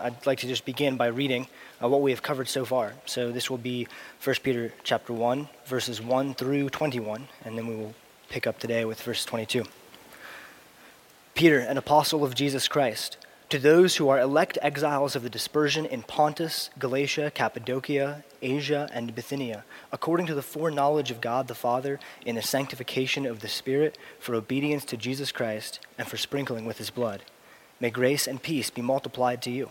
I'd like to just begin by reading uh, what we have covered so far. So this will be 1 Peter chapter 1, verses 1 through 21, and then we will pick up today with verse 22. Peter, an apostle of Jesus Christ, to those who are elect exiles of the dispersion in Pontus, Galatia, Cappadocia, Asia, and Bithynia, according to the foreknowledge of God the Father, in the sanctification of the Spirit, for obedience to Jesus Christ, and for sprinkling with his blood. May grace and peace be multiplied to you.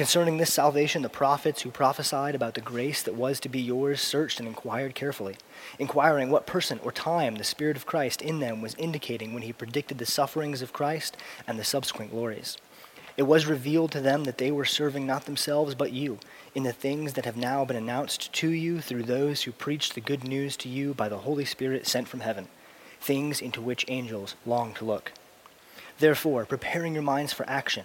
Concerning this salvation, the prophets who prophesied about the grace that was to be yours searched and inquired carefully, inquiring what person or time the Spirit of Christ in them was indicating when he predicted the sufferings of Christ and the subsequent glories. It was revealed to them that they were serving not themselves but you in the things that have now been announced to you through those who preached the good news to you by the Holy Spirit sent from heaven, things into which angels long to look. Therefore, preparing your minds for action,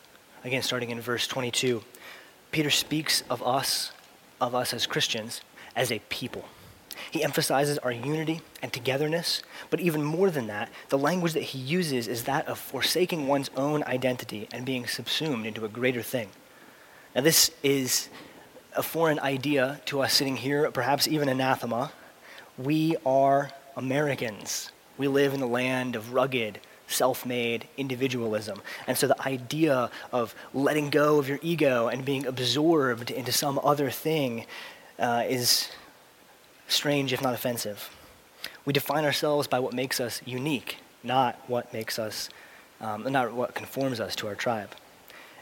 again starting in verse 22, Peter speaks of us, of us as Christians, as a people. He emphasizes our unity and togetherness, but even more than that, the language that he uses is that of forsaking one's own identity and being subsumed into a greater thing. Now, this is a foreign idea to us sitting here, perhaps even anathema. We are Americans. We live in the land of rugged, self made individualism. And so the idea of letting go of your ego and being absorbed into some other thing uh, is strange, if not offensive. We define ourselves by what makes us unique, not what makes us, um, not what conforms us to our tribe.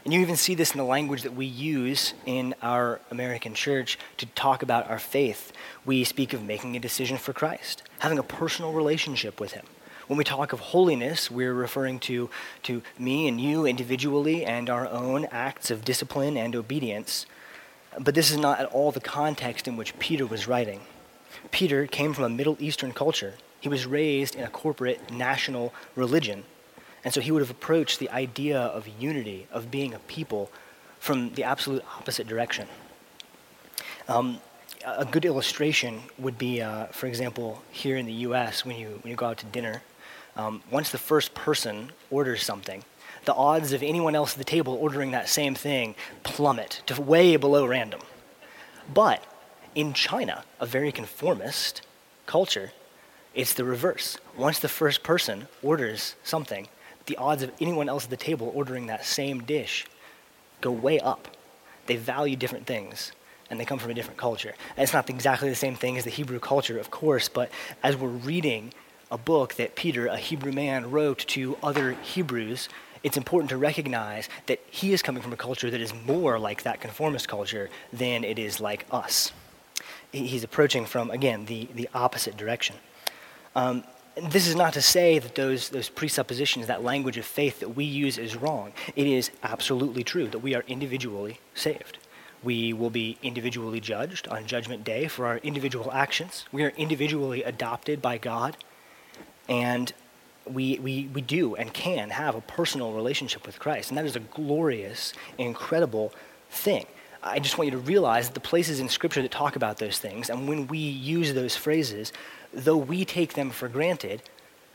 And you even see this in the language that we use in our American church to talk about our faith. We speak of making a decision for Christ, having a personal relationship with Him. When we talk of holiness, we're referring to, to me and you individually and our own acts of discipline and obedience. But this is not at all the context in which Peter was writing. Peter came from a Middle Eastern culture. He was raised in a corporate national religion. And so he would have approached the idea of unity, of being a people, from the absolute opposite direction. Um, a good illustration would be, uh, for example, here in the U.S., when you, when you go out to dinner, um, once the first person orders something, the odds of anyone else at the table ordering that same thing plummet to way below random. But in China, a very conformist culture, it's the reverse. Once the first person orders something, the odds of anyone else at the table ordering that same dish go way up. They value different things and they come from a different culture. And it's not exactly the same thing as the Hebrew culture, of course, but as we're reading a book that Peter, a Hebrew man, wrote to other Hebrews, it's important to recognize that he is coming from a culture that is more like that conformist culture than it is like us. He's approaching from, again, the, the opposite direction. Um, this is not to say that those, those presuppositions, that language of faith that we use is wrong. It is absolutely true that we are individually saved. We will be individually judged on Judgment Day for our individual actions. We are individually adopted by God. And we, we, we do and can have a personal relationship with Christ. And that is a glorious, incredible thing. I just want you to realize that the places in Scripture that talk about those things, and when we use those phrases, though we take them for granted,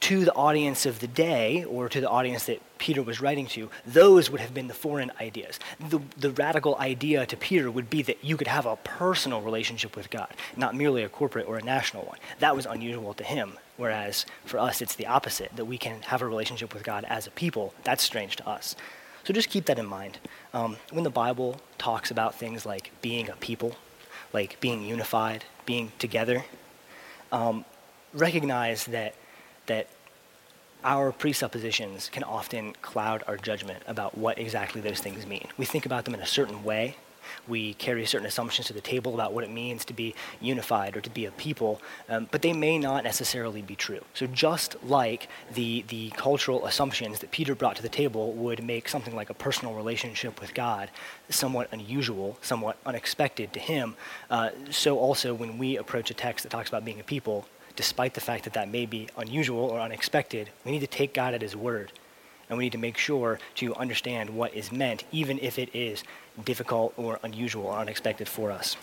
to the audience of the day or to the audience that Peter was writing to, those would have been the foreign ideas. The, the radical idea to Peter would be that you could have a personal relationship with God, not merely a corporate or a national one. That was unusual to him, whereas for us it's the opposite, that we can have a relationship with God as a people. That's strange to us. So just keep that in mind. Um, when the Bible talks about things like being a people, like being unified, being together, um, recognize that that our presuppositions can often cloud our judgment about what exactly those things mean. We think about them in a certain way. We carry certain assumptions to the table about what it means to be unified or to be a people, um, but they may not necessarily be true. So, just like the, the cultural assumptions that Peter brought to the table would make something like a personal relationship with God somewhat unusual, somewhat unexpected to him, uh, so also when we approach a text that talks about being a people, despite the fact that that may be unusual or unexpected, we need to take God at His word. And we need to make sure to understand what is meant, even if it is difficult or unusual or unexpected for us.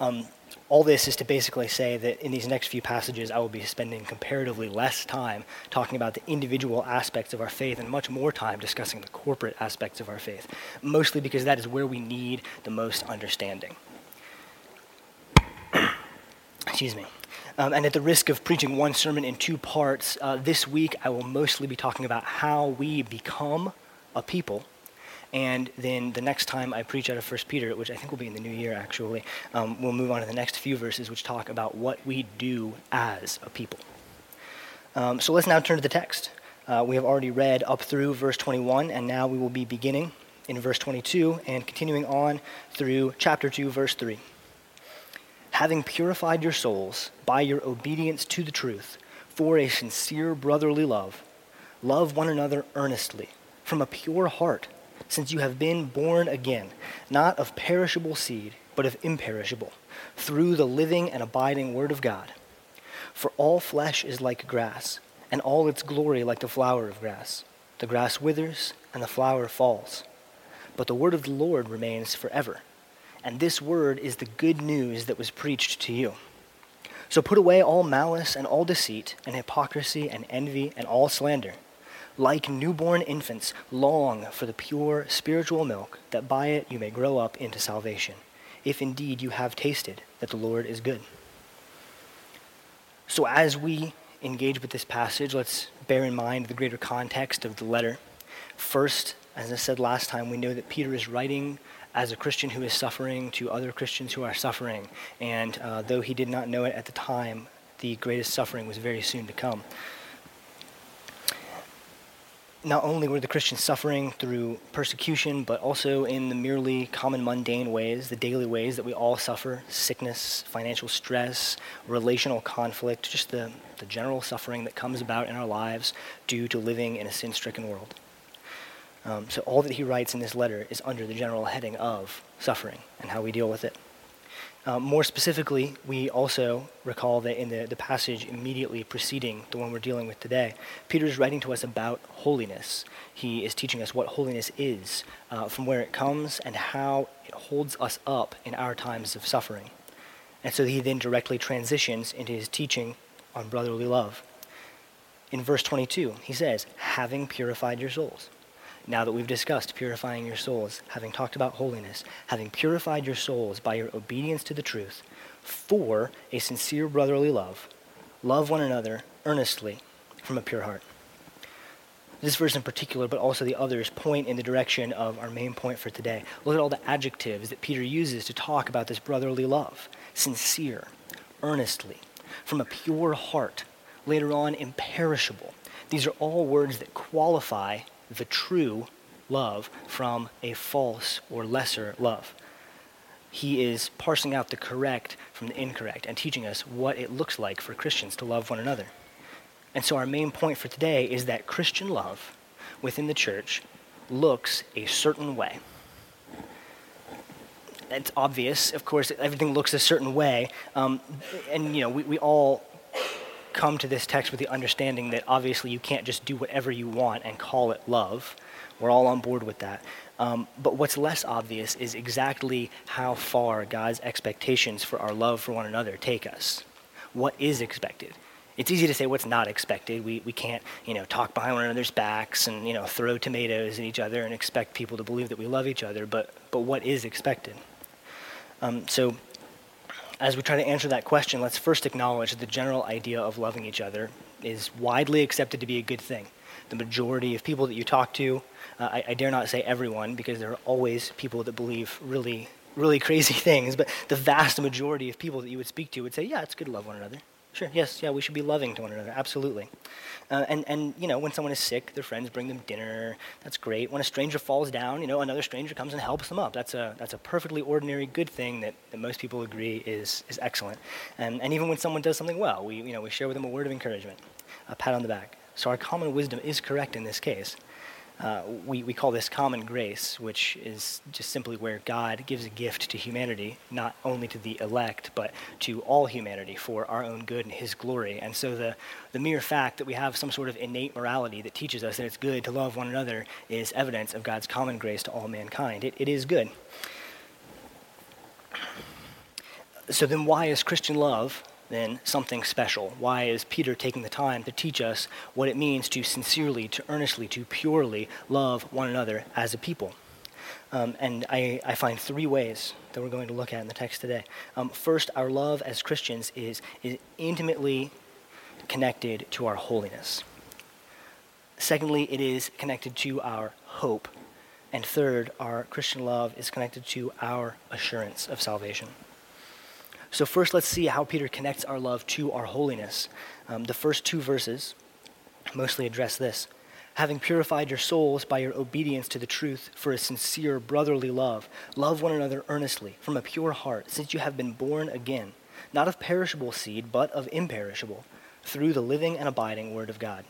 Um, all this is to basically say that in these next few passages, I will be spending comparatively less time talking about the individual aspects of our faith and much more time discussing the corporate aspects of our faith, mostly because that is where we need the most understanding. Excuse me. Um, and at the risk of preaching one sermon in two parts, uh, this week I will mostly be talking about how we become a people. And then the next time I preach out of 1 Peter, which I think will be in the new year actually, um, we'll move on to the next few verses, which talk about what we do as a people. Um, so let's now turn to the text. Uh, we have already read up through verse 21, and now we will be beginning in verse 22 and continuing on through chapter 2, verse 3 having purified your souls by your obedience to the truth for a sincere brotherly love, love one another earnestly from a pure heart, since you have been born again, not of perishable seed, but of imperishable, through the living and abiding Word of God. For all flesh is like grass, and all its glory like the flower of grass. The grass withers, and the flower falls. But the word of the Lord remains forever. And this word is the good news that was preached to you. So put away all malice and all deceit and hypocrisy and envy and all slander. Like newborn infants, long for the pure spiritual milk, that by it you may grow up into salvation, if indeed you have tasted that the Lord is good. So as we engage with this passage, let's bear in mind the greater context of the letter. First, as I said last time, we know that Peter is writing as a Christian who is suffering to other Christians who are suffering. And uh, though he did not know it at the time, the greatest suffering was very soon to come. Not only were the Christians suffering through persecution, but also in the merely common mundane ways, the daily ways that we all suffer sickness, financial stress, relational conflict, just the, the general suffering that comes about in our lives due to living in a sin stricken world. Um, so all that he writes in this letter is under the general heading of suffering and how we deal with it. Um, more specifically, we also recall that in the, the passage immediately preceding the one we're dealing with today, Peter is writing to us about holiness. He is teaching us what holiness is, uh, from where it comes, and how it holds us up in our times of suffering. And so he then directly transitions into his teaching on brotherly love. In verse 22, he says, having purified your souls now that we've discussed purifying your souls, having talked about holiness, having purified your souls by your obedience to the truth, for a sincere brotherly love, love one another earnestly from a pure heart. This verse in particular, but also the others, point in the direction of our main point for today. Look at all the adjectives that Peter uses to talk about this brotherly love sincere, earnestly, from a pure heart, later on, imperishable. These are all words that qualify the true love from a false or lesser love. He is parsing out the correct from the incorrect and teaching us what it looks like for Christians to love one another. And so, our main point for today is that Christian love within the church looks a certain way. It's obvious, of course, everything looks a certain way. Um, and, you know, we, we all come to this text with the understanding that obviously you can't just do whatever you want and call it love. We're all on board with that. Um, but what's less obvious is exactly how far God's expectations for our love for one another take us. What is expected? It's easy to say what's not expected. We, we can't, you know, talk behind one another's backs and, you know, throw tomatoes at each other and expect people to believe that we love each other. But, but what is expected? Um, so as we try to answer that question, let's first acknowledge that the general idea of loving each other is widely accepted to be a good thing. The majority of people that you talk to, uh, I, I, dare not say everyone, because there are always people that believe really, really crazy things, but the vast majority of people that you would speak to would say, yeah, it's good to love one another. Sure, yes, yeah, we should be loving to one another, absolutely. Uh, and, and, you know, when someone is sick, their friends bring them dinner. That's great. When a stranger falls down, you know, another stranger comes and helps them up. That's a, that's a perfectly ordinary good thing that, that most people agree is, is excellent. And, and even when someone does something well, we, you know, we share with them a word of encouragement, a pat on the back. So our common wisdom is correct in this case. Uh, we, we call this common grace, which is just simply where God gives a gift to humanity, not only to the elect, but to all humanity for our own good and His glory. And so the, the mere fact that we have some sort of innate morality that teaches us that it's good to love one another is evidence of God's common grace to all mankind. It, it is good. So then, why is Christian love then something special? Why is Peter taking the time to teach us what it means to sincerely, to earnestly, to purely love one another as a people? Um, and I, I, find three ways that we're going to look at in the text today. Um, first, our love as Christians is, is intimately connected to our holiness. Secondly, it is connected to our hope. And third, our Christian love is connected to our assurance of salvation. So, first, let's see how Peter connects our love to our holiness. Um, the first two verses mostly address this. Having purified your souls by your obedience to the truth for a sincere brotherly love, love one another earnestly from a pure heart, since you have been born again, not of perishable seed, but of imperishable, through the living and abiding Word of God.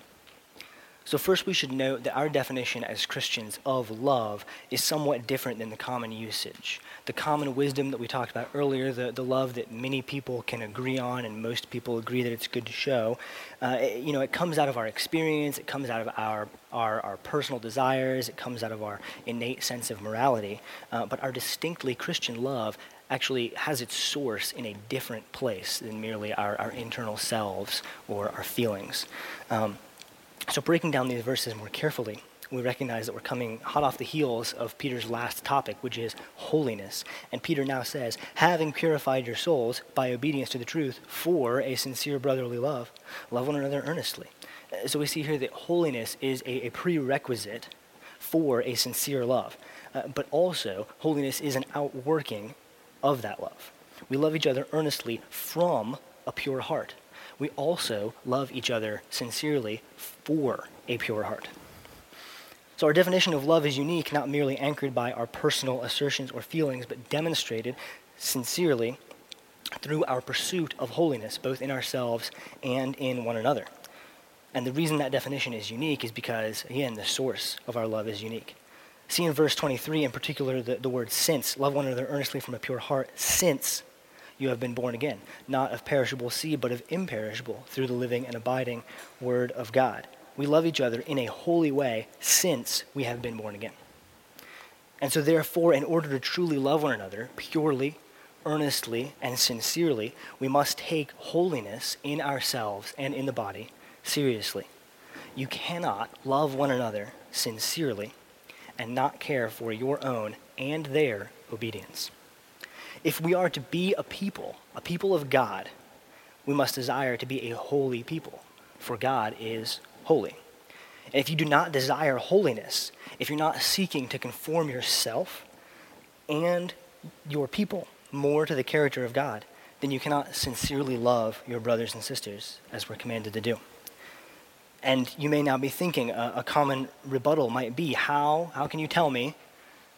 So, first, we should note that our definition as Christians of love is somewhat different than the common usage. The common wisdom that we talked about earlier, the, the love that many people can agree on and most people agree that it's good to show, uh, it, you know, it comes out of our experience, it comes out of our, our, our personal desires, it comes out of our innate sense of morality. Uh, but our distinctly Christian love actually has its source in a different place than merely our, our internal selves or our feelings. Um, so, breaking down these verses more carefully, we recognize that we're coming hot off the heels of Peter's last topic, which is holiness. And Peter now says, having purified your souls by obedience to the truth for a sincere brotherly love, love one another earnestly. Uh, so we see here that holiness is a, a prerequisite for a sincere love. Uh, but also, holiness is an outworking of that love. We love each other earnestly from a pure heart we also love each other sincerely for a pure heart. So, our definition of love is unique, not merely anchored by our personal assertions or feelings, but demonstrated sincerely through our pursuit of holiness, both in ourselves and in one another. And the reason that definition is unique is because, again, the source of our love is unique. See in verse 23 in particular the, the word since. Love one another earnestly from a pure heart, since you have been born again, not of perishable seed, but of imperishable, through the living and abiding Word of God. We love each other in a holy way since we have been born again. And so, therefore, in order to truly love one another purely, earnestly, and sincerely, we must take holiness in ourselves and in the body seriously. You cannot love one another sincerely and not care for your own and their obedience. If we are to be a people, a people of God, we must desire to be a holy people, for God is holy. And if you do not desire holiness, if you're not seeking to conform yourself and your people more to the character of God, then you cannot sincerely love your brothers and sisters as we're commanded to do. And you may now be thinking a, a common rebuttal might be how, how can you tell me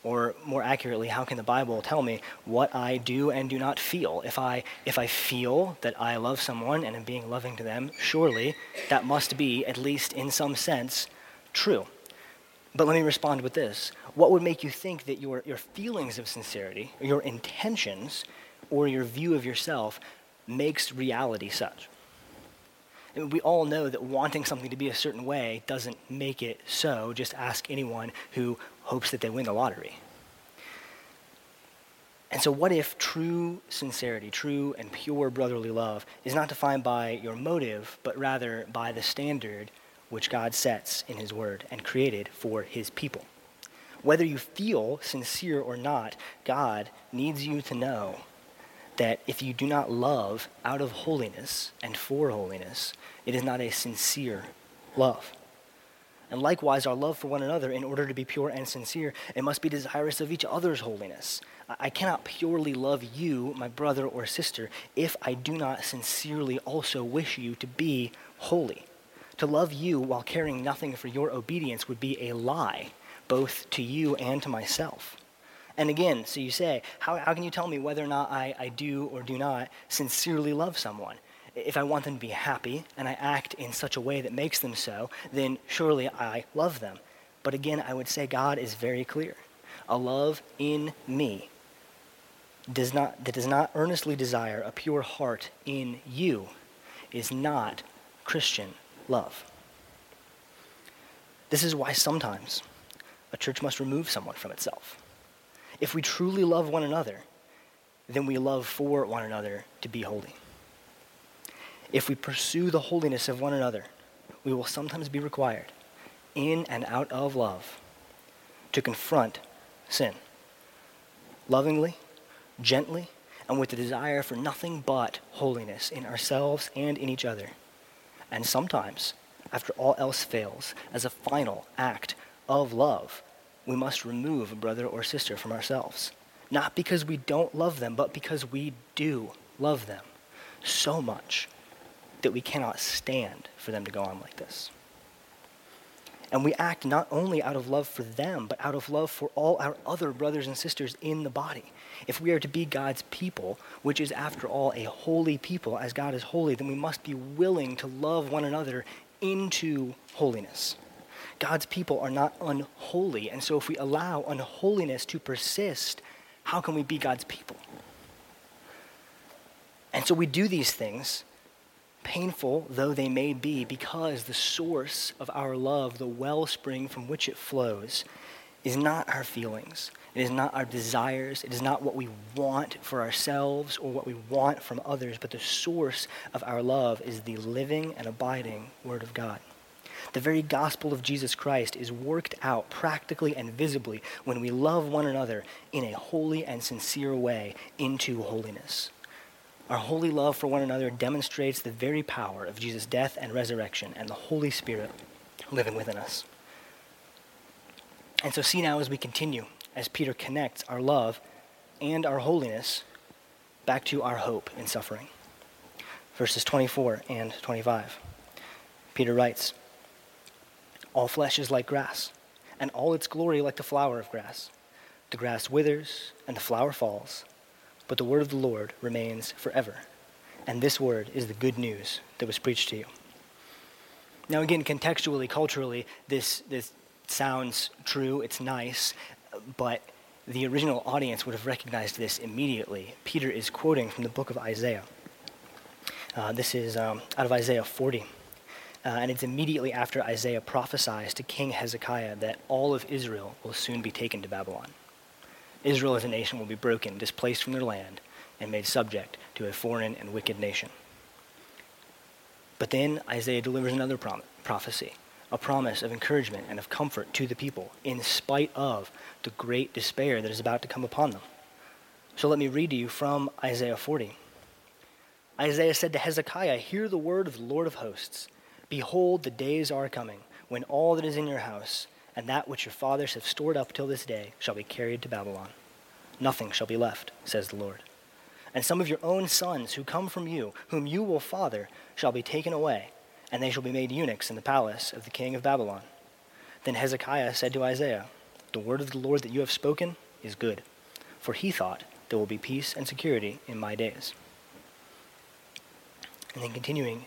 Or more accurately, how can the Bible tell me what I do and do not feel? If I, if I feel that I love someone and am being loving to them, surely that must be, at least in some sense, true. But let me respond with this. What would make you think that your, your feelings of sincerity, your intentions, or your view of yourself makes reality such? We all know that wanting something to be a certain way doesn't make it so. Just ask anyone who hopes that they win the lottery. And so, what if true sincerity, true and pure brotherly love, is not defined by your motive, but rather by the standard which God sets in His Word and created for His people? Whether you feel sincere or not, God needs you to know that if you do not love out of holiness and for holiness, it is not a sincere love. And likewise, our love for one another, in order to be pure and sincere, it must be desirous of each other's holiness. I cannot purely love you, my brother or sister, if I do not sincerely also wish you to be holy. To love you while caring nothing for your obedience would be a lie, both to you and to myself. And again, so you say, how, how can you tell me whether or not I, I do or do not sincerely love someone? If I want them to be happy and I act in such a way that makes them so, then surely I love them. But again, I would say God is very clear. A love in me does not, that does not earnestly desire a pure heart in you is not Christian love. This is why sometimes a church must remove someone from itself. If we truly love one another, then we love for one another to be holy. If we pursue the holiness of one another, we will sometimes be required, in and out of love, to confront sin. Lovingly, gently, and with the desire for nothing but holiness in ourselves and in each other. And sometimes, after all else fails, as a final act of love, we must remove a brother or sister from ourselves. Not because we don't love them, but because we do love them so much that we cannot stand for them to go on like this. And we act not only out of love for them, but out of love for all our other brothers and sisters in the body. If we are to be God's people, which is after all a holy people, as God is holy, then we must be willing to love one another into holiness. God's people are not unholy. And so if we allow unholiness to persist, how can we be God's people? And so we do these things, painful though they may be, because the source of our love, the wellspring from which it flows, is not our feelings. It is not our desires. It is not what we want for ourselves or what we want from others, but the source of our love is the living and abiding Word of God. The very gospel of Jesus Christ is worked out practically and visibly when we love one another in a holy and sincere way into holiness. Our holy love for one another demonstrates the very power of Jesus' death and resurrection and the Holy Spirit living within us. And so, see now as we continue, as Peter connects our love and our holiness back to our hope in suffering. Verses 24 and 25. Peter writes, all flesh is like grass, and all its glory like the flower of grass. The grass withers, and the flower falls, but the word of the Lord remains forever. And this word is the good news that was preached to you. Now, again, contextually, culturally, this, this sounds true, it's nice, but the original audience would have recognized this immediately. Peter is quoting from the book of Isaiah. Uh, this is um, out of Isaiah 40. Uh, and it's immediately after Isaiah prophesies to King Hezekiah that all of Israel will soon be taken to Babylon. Israel as a nation will be broken, displaced from their land, and made subject to a foreign and wicked nation. But then Isaiah delivers another prom- prophecy, a promise of encouragement and of comfort to the people, in spite of the great despair that is about to come upon them. So let me read to you from Isaiah 40. Isaiah said to Hezekiah, Hear the word of the Lord of hosts. Behold, the days are coming when all that is in your house and that which your fathers have stored up till this day shall be carried to Babylon. Nothing shall be left, says the Lord. And some of your own sons who come from you, whom you will father, shall be taken away, and they shall be made eunuchs in the palace of the king of Babylon. Then Hezekiah said to Isaiah, The word of the Lord that you have spoken is good. For he thought, There will be peace and security in my days. And then continuing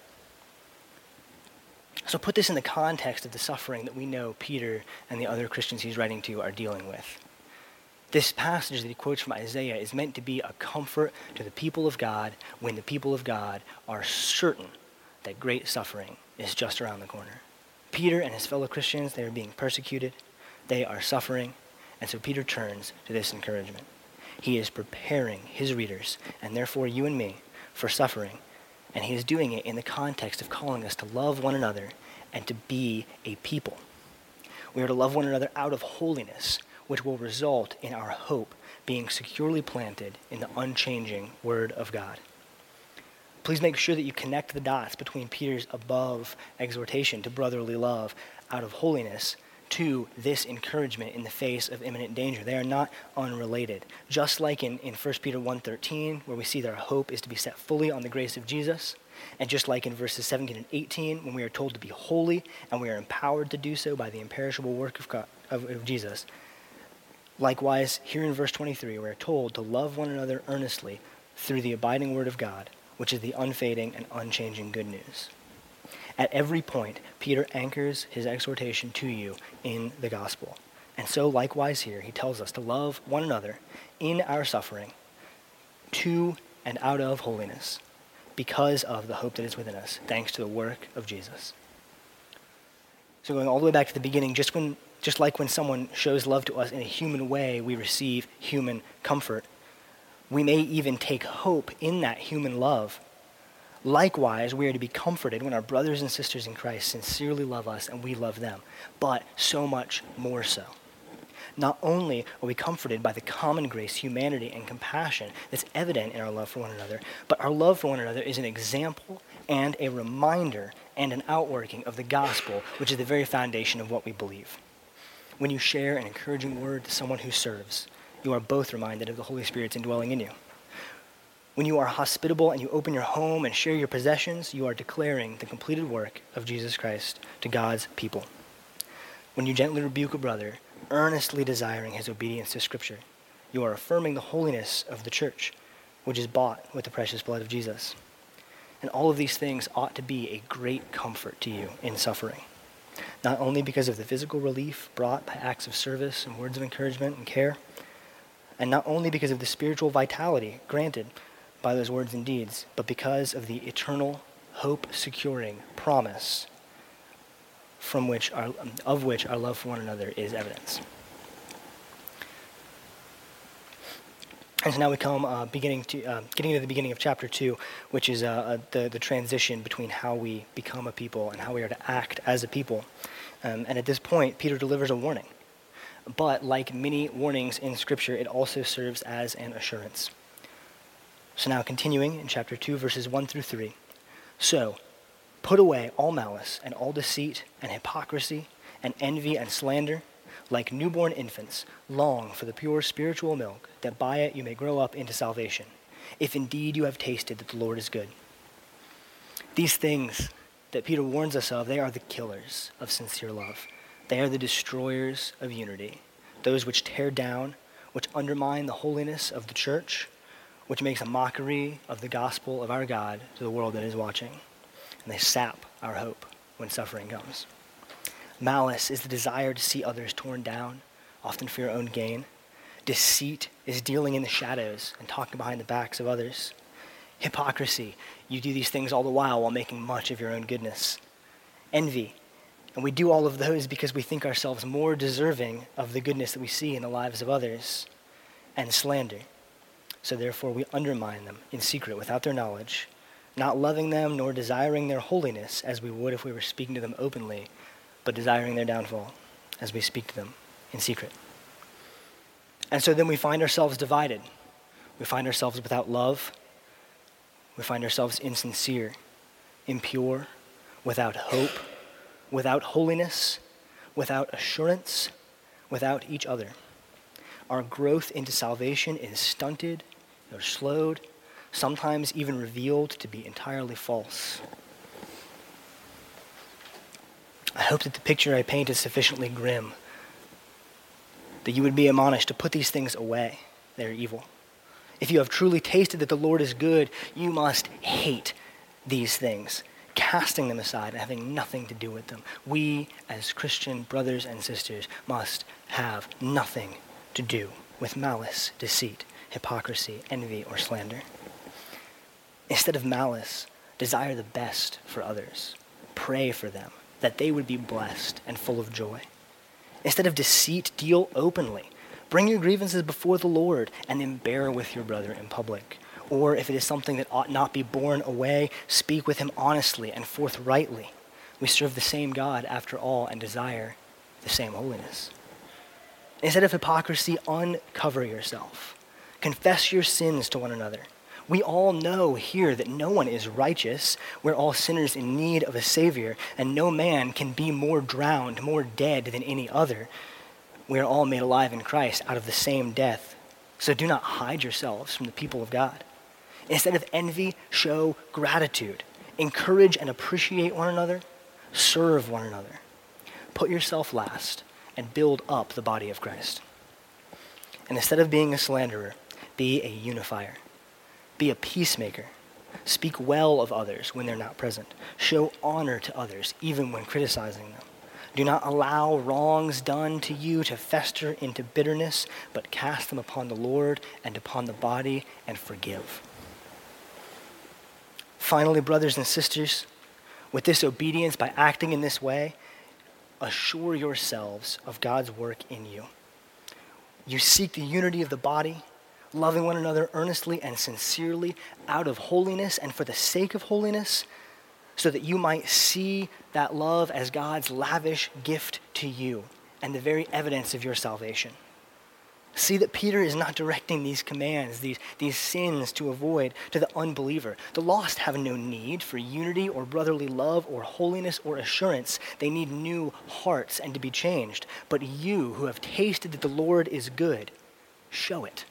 So put this in the context of the suffering that we know Peter and the other Christians he's writing to are dealing with. This passage that he quotes from Isaiah is meant to be a comfort to the people of God when the people of God are certain that great suffering is just around the corner. Peter and his fellow Christians, they are being persecuted, they are suffering, and so Peter turns to this encouragement. He is preparing his readers, and therefore you and me, for suffering, and he is doing it in the context of calling us to love one another and to be a people. We are to love one another out of holiness, which will result in our hope being securely planted in the unchanging Word of God. Please make sure that you connect the dots between Peter's above exhortation to brotherly love out of holiness to this encouragement in the face of imminent danger. They are not unrelated. Just like in, in 1 Peter 1.13, where we see that our hope is to be set fully on the grace of Jesus, and just like in verses 17 and 18, when we are told to be holy and we are empowered to do so by the imperishable work of, God, of, of Jesus, likewise, here in verse 23, we are told to love one another earnestly through the abiding word of God, which is the unfading and unchanging good news. At every point, Peter anchors his exhortation to you in the gospel. And so, likewise, here, he tells us to love one another in our suffering to and out of holiness because of the hope that is within us, thanks to the work of Jesus. So, going all the way back to the beginning, just, when, just like when someone shows love to us in a human way, we receive human comfort. We may even take hope in that human love Likewise, we are to be comforted when our brothers and sisters in Christ sincerely love us and we love them, but so much more so. Not only are we comforted by the common grace, humanity, and compassion that's evident in our love for one another, but our love for one another is an example and a reminder and an outworking of the gospel, which is the very foundation of what we believe. When you share an encouraging word to someone who serves, you are both reminded of the Holy Spirit's indwelling in you. When you are hospitable and you open your home and share your possessions, you are declaring the completed work of Jesus Christ to God's people. When you gently rebuke a brother, earnestly desiring his obedience to Scripture, you are affirming the holiness of the church, which is bought with the precious blood of Jesus. And all of these things ought to be a great comfort to you in suffering, not only because of the physical relief brought by acts of service and words of encouragement and care, and not only because of the spiritual vitality granted by those words and deeds, but because of the eternal, hope securing promise from which our, of which our love for one another is evidence. And so now we come uh, beginning to uh, getting to the beginning of chapter two, which is uh, uh, the the transition between how we become a people and how we are to act as a people. Um, and at this point, Peter delivers a warning. But like many warnings in Scripture, it also serves as an assurance. So now continuing in chapter 2, verses 1 through 3. So, put away all malice and all deceit and hypocrisy and envy and slander. Like newborn infants, long for the pure spiritual milk, that by it you may grow up into salvation, if indeed you have tasted that the Lord is good. These things that Peter warns us of, they are the killers of sincere love. They are the destroyers of unity, those which tear down, which undermine the holiness of the church, which makes a mockery of the gospel of our God to the world that is watching. And they sap our hope when suffering comes. Malice is the desire to see others torn down, often for your own gain. Deceit is dealing in the shadows and talking behind the backs of others. Hypocrisy, you do these things all the while while making much of your own goodness. Envy, and we do all of those because we think ourselves more deserving of the goodness that we see in the lives of others. And slander, so therefore we undermine them in secret without their knowledge, not loving them nor desiring their holiness as we would if we were speaking to them openly, but desiring their downfall as we speak to them in secret. And so then we find ourselves divided. We find ourselves without love. We find ourselves insincere, impure, without hope, without holiness, without assurance, without each other. Our growth into salvation is stunted or slowed, sometimes even revealed to be entirely false. I hope that the picture I paint is sufficiently grim that you would be admonished to put these things away. They're evil. If you have truly tasted that the Lord is good, you must hate these things, casting them aside and having nothing to do with them. We, as Christian brothers and sisters, must have nothing to do with malice, deceit, hypocrisy, envy, or slander. Instead of malice, desire the best for others. Pray for them, that they would be blessed and full of joy. Instead of deceit, deal openly. Bring your grievances before the Lord and then bear with your brother in public. Or if it is something that ought not be borne away, speak with him honestly and forthrightly. We serve the same God after all and desire the same holiness. Instead of hypocrisy, uncover yourself. Confess your sins to one another we all know here that no one is righteous. We're all sinners in need of a Savior, and no man can be more drowned, more dead than any other. We are all made alive in Christ out of the same death. So do not hide yourselves from the people of God. Instead of envy, show gratitude. Encourage and appreciate one another. Serve one another. Put yourself last and build up the body of Christ. And instead of being a slanderer, be a unifier. Be a peacemaker. Speak well of others when they're not present. Show honor to others, even when criticizing them. Do not allow wrongs done to you to fester into bitterness, but cast them upon the Lord and upon the body and forgive. Finally, brothers and sisters, with this obedience, by acting in this way, assure yourselves of God's work in you. You seek the unity of the body loving one another earnestly and sincerely out of holiness and for the sake of holiness, so that you might see that love as God's lavish gift to you and the very evidence of your salvation. See that Peter is not directing these commands, these, these sins to avoid, to the unbeliever. The lost have no need for unity or brotherly love or holiness or assurance. They need new hearts and to be changed. But you who have tasted that the Lord is good, show it.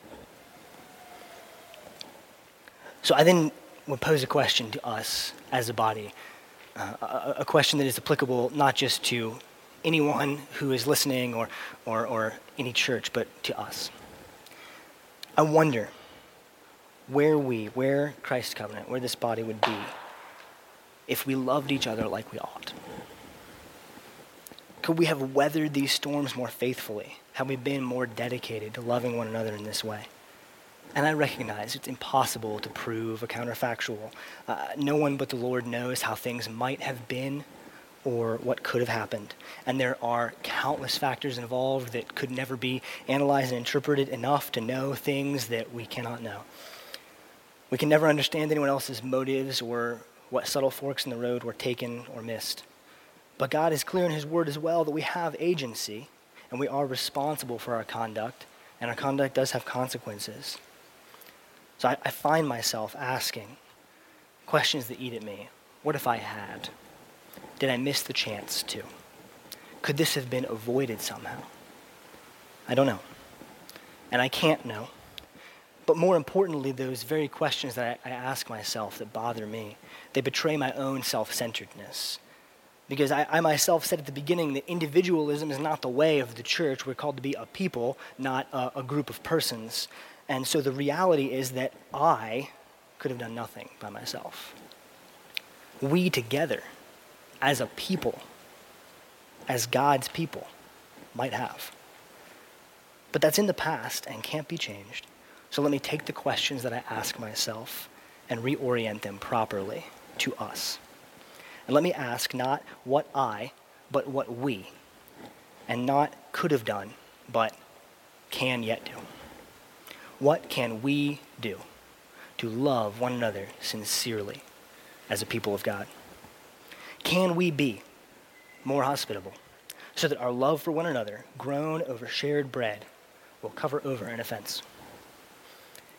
So I then would pose a question to us as a body, uh, a, a, question that is applicable not just to anyone who is listening or, or, or any church, but to us. I wonder where we, where Christ's covenant, where this body would be if we loved each other like we ought. Could we have weathered these storms more faithfully? Have we been more dedicated to loving one another in this way? And I recognize it's impossible to prove a counterfactual. Uh, no one but the Lord knows how things might have been or what could have happened. And there are countless factors involved that could never be analyzed and interpreted enough to know things that we cannot know. We can never understand anyone else's motives or what subtle forks in the road were taken or missed. But God is clear in His Word as well that we have agency and we are responsible for our conduct, and our conduct does have consequences. So I, I find myself asking questions that eat at me. What if I had? Did I miss the chance to? Could this have been avoided somehow? I don't know. And I can't know. But more importantly, those very questions that I, I ask myself that bother me, they betray my own self centeredness. Because I, I, myself said at the beginning that individualism is not the way of the church. We're called to be a people, not a, a group of persons. And so the reality is that I could have done nothing by myself. We together, as a people, as God's people, might have. But that's in the past and can't be changed. So let me take the questions that I ask myself and reorient them properly to us. And let me ask not what I, but what we, and not could have done, but can yet do. What can we do to love one another sincerely as a people of God? Can we be more hospitable so that our love for one another, grown over shared bread, will cover over an offense?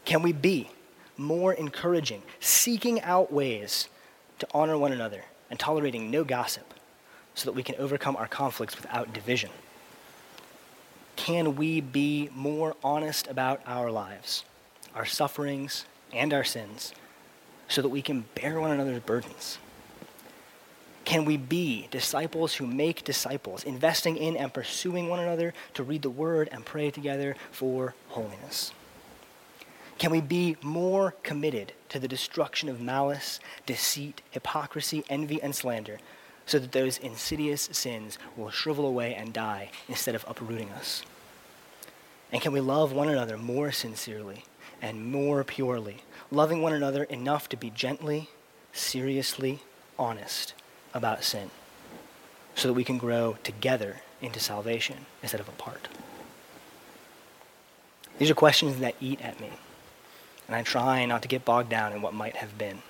Can we be more encouraging, seeking out ways to honor one another and tolerating no gossip so that we can overcome our conflicts without division? Can we be more honest about our lives, our sufferings, and our sins so that we can bear one another's burdens? Can we be disciples who make disciples, investing in and pursuing one another to read the word and pray together for holiness? Can we be more committed to the destruction of malice, deceit, hypocrisy, envy, and slander so that those insidious sins will shrivel away and die instead of uprooting us? And can we love one another more sincerely and more purely, loving one another enough to be gently, seriously honest about sin so that we can grow together into salvation instead of apart? These are questions that eat at me. And I try not to get bogged down in what might have been.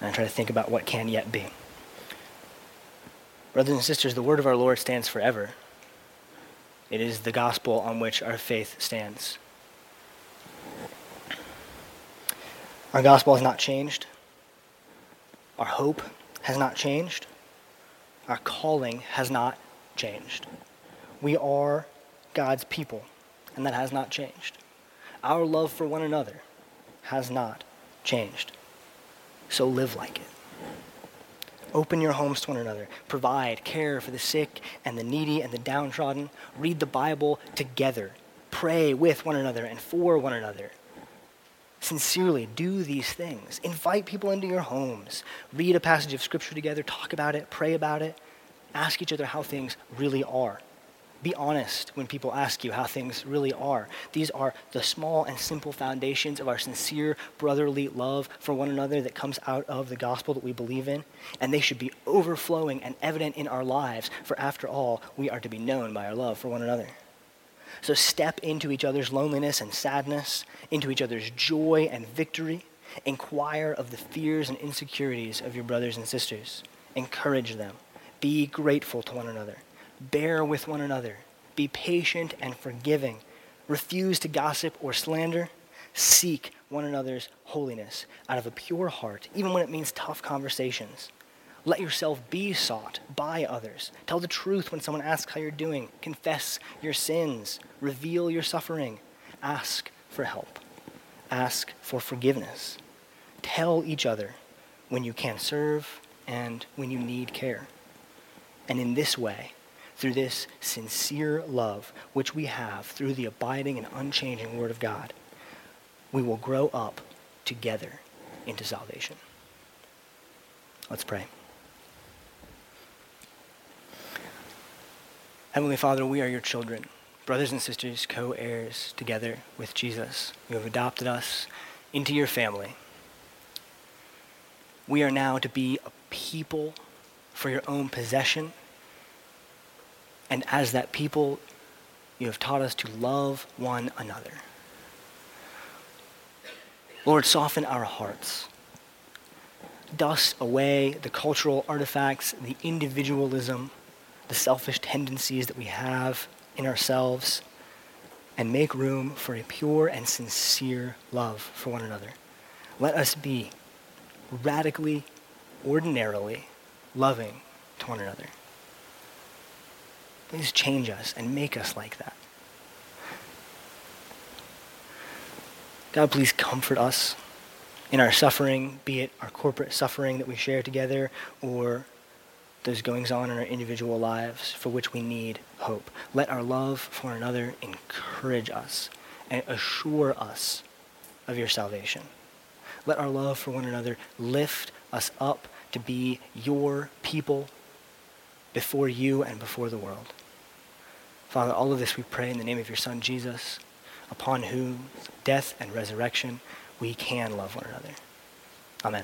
And I try to think about what can yet be. Brothers and sisters, the word of our Lord stands forever. It is the gospel on which our faith stands. Our gospel has not changed. Our hope has not changed. Our calling has not changed. We are God's people, and that has not changed our love for one another has not changed. So live like it. Open your homes to one another. Provide care for the sick and the needy and the downtrodden. Read the Bible together. Pray with one another and for one another. Sincerely do these things. Invite people into your homes. Read a passage of Scripture together. Talk about it. Pray about it. Ask each other how things really are. Be honest when people ask you how things really are. These are the small and simple foundations of our sincere brotherly love for one another that comes out of the gospel that we believe in, and they should be overflowing and evident in our lives, for after all, we are to be known by our love for one another. So step into each other's loneliness and sadness, into each other's joy and victory. Inquire of the fears and insecurities of your brothers and sisters. Encourage them. Be grateful to one another bear with one another, be patient and forgiving, refuse to gossip or slander, seek one another's holiness out of a pure heart, even when it means tough conversations. Let yourself be sought by others. Tell the truth when someone asks how you're doing. Confess your sins. Reveal your suffering. Ask for help. Ask for forgiveness. Tell each other when you can serve and when you need care. And in this way, through this sincere love which we have through the abiding and unchanging Word of God, we will grow up together into salvation. Let's pray. Heavenly Father, we are your children, brothers and sisters, co heirs together with Jesus. You have adopted us into your family. We are now to be a people for your own possession and as that people, you have taught us to love one another. Lord, soften our hearts. Dust away the cultural artifacts, the individualism, the selfish tendencies that we have in ourselves, and make room for a pure and sincere love for one another. Let us be radically, ordinarily loving to one another. Please change us and make us like that. God, please comfort us in our suffering, be it our corporate suffering that we share together or those goings on in our individual lives for which we need hope. Let our love for another encourage us and assure us of your salvation. Let our love for one another lift us up to be your people before you and before the world. Father, all of this we pray in the name of your Son, Jesus, upon whose death and resurrection we can love one another.